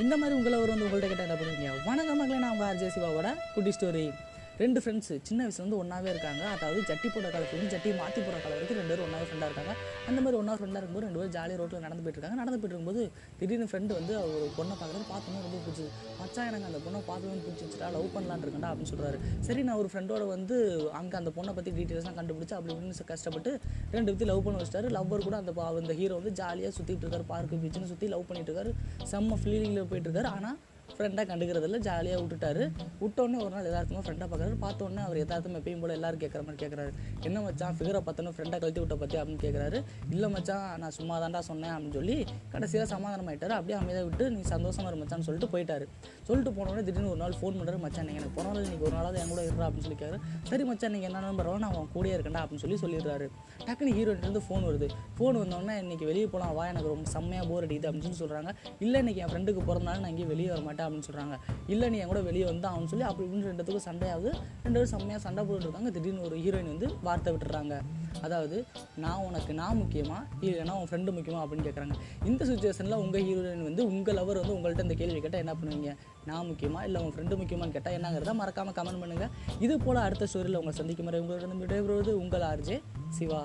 இந்த மாதிரி உங்களை ஒரு வந்து உங்கள்கிட்ட கேட்டால் என்ன பண்ணுவீங்க? வணக்கம் மக்களே நான் உங்கள் ஆர்ஜே சிவாவோட குட்டி ஸ்டோரி ரெண்டு ஃப்ரெண்ட்ஸு சின்ன வயசுலேருந்து ஒன்றாவே இருக்காங்க. அதாவது ஜட்டி போடுற காலத்துலேருந்து ஜட்டி மாற்றி போடுற காலம் வரைக்கும் ரெண்டு பேரும் ஒன்றாவே ஃப்ரெண்டாக இருக்காங்க. அந்த மாதிரி ஒன்றா ஃப்ரெண்டாக இருக்கும்போது ரெண்டு பேரும் ஜாலியாக ரோட்டில் நடந்து போயிட்டு இருக்காங்க. நடந்து போயிட்டு இருக்கும்போது திடீர்னு ஃப்ரெண்டு வந்து ஒரு பொண்ணை பார்க்குறது பார்த்தோம்னா ரொம்ப பிடிச்சி மச்சா எனக்கு அந்த பொண்ணை பார்த்தோம் பிடிச்சிச்சுடா லவ் பண்ணலான்னு இருக்கண்டா அப்படின்னு சொல்கிறாரு சரி நான் ஒரு ஃப்ரெண்டோட வந்து அங்கே அந்த பொண்ணை பற்றி டீட்டெயில்ஸ்லாம் கண்டுபிடிச்சு அப்படி இப்படின்னு கஷ்டப்பட்டு ரெண்டு பேர்த்தி லவ் பண்ண வச்சிட்டாரு. லவ்வர் கூட அந்த அந்த ஹீரோ வந்து ஜாலியாக சுற்றிட்டு இருக்காரு பார்க்கு பீச்சுன்னு சுற்றி லவ் பண்ணிட்டு இருக்காரு. செம்ம ஃபீலிங்கில் போயிட்டு இருக்காரு. ஆனால் ஃப்ரெண்டாக கண்டுக்கிறதில்ல ஜாலியாக விட்டுட்டாரு. விட்டோடனே ஒரு நாள் எல்லாருக்குமே ஃப்ரெண்டாக பார்க்குறாரு பார்த்தோன்னே அவர் எதார்த்தமே எப்பயும் போல எல்லாரும் கேட்குற மாதிரி கேட்குறாரு என்ன மச்சான் ஃபிகரை பார்த்தோன்னே ஃப்ரெண்டாக கழுத்தி விட்ட பற்றி அப்படின்னு கேட்குறாரு இல்லை மச்சான் நான் சும்மா தாண்டா சொன்னேன் அப்படின்னு சொல்லி கடைசியாக சமாதானம் ஆயிட்டாரு அப்படியே அமைதியாக விட்டு நீ சந்தோஷமா இரு மச்சான்னு சொல்லிட்டு போயிட்டாரு. சொல்லிட்டு போனோடனே திடீர்னு ஒரு நாள் ஃபோன் பண்ணுறாரு மச்சான் நீங்கள் எனக்கு போனாலும் நீங்கள் ஒரு நாளாவது என் கூட இருறா அப்படின்னு சொல்லி கேட்குறாரு சரி மச்சான் நீங்கள் என்ன நம்பரோ நான் அவன் கூடயே இருக்கேன்டா அப்படின்னு சொல்லி சொல்லிடுறாரு. டக்குனு ஹீரோயின் இருந்து ஃபோன் வருது. ஃபோன் வந்தோடனே இன்னைக்கு வெளியே போகலாம் வா எனக்கு ரொம்ப செம்மையாக போர் அடிக்குது அப்படின்னு சொல்லி சொல்கிறாங்க இல்லை இன்னைக்கு என் ஃப்ரெண்டுக்கு பிறந்தனால நான் இங்கே வெளியே வர மாட்டேன் அப்படின்னு சொல்கிறாங்க இல்லை நீ என் கூட வெளியே வந்து அவன் சொல்லி அப்படி இப்படின்னு ரெண்டுத்துக்கும் சண்டையாவது ரெண்டு பேரும் செம்மையாக சண்டை போட்டுட்டு இருக்காங்க. திடீர்னு ஒரு ஹீரோயின் வந்து வார்த்தை விட்டுறாங்க. அதாவது நான் உனக்கு நான் முக்கியமா இல்லைன்னா உன் ஃப்ரெண்டு முக்கியமா அப்படின்னு கேட்குறாங்க இந்த சுச்சுவேஷனில் உங்கள் ஹீரோயின் வந்து உங்கள் லவர் வந்து உங்கள்கிட்ட இந்த கேள்வி கேட்டால் என்ன பண்ணுவீங்க? நான் முக்கியமா இல்லை உன் ஃப்ரெண்டு முக்கியமான்னு கேட்டால் என்னங்கிறத மறக்காமல் கமெண்ட் பண்ணுங்கள் இது போல் அடுத்த ஸ்டோரியில் உங்களை சந்திக்கும் முறை உங்களோட விடைபெறுவது உங்கள் ஆர்ஜே சிவா.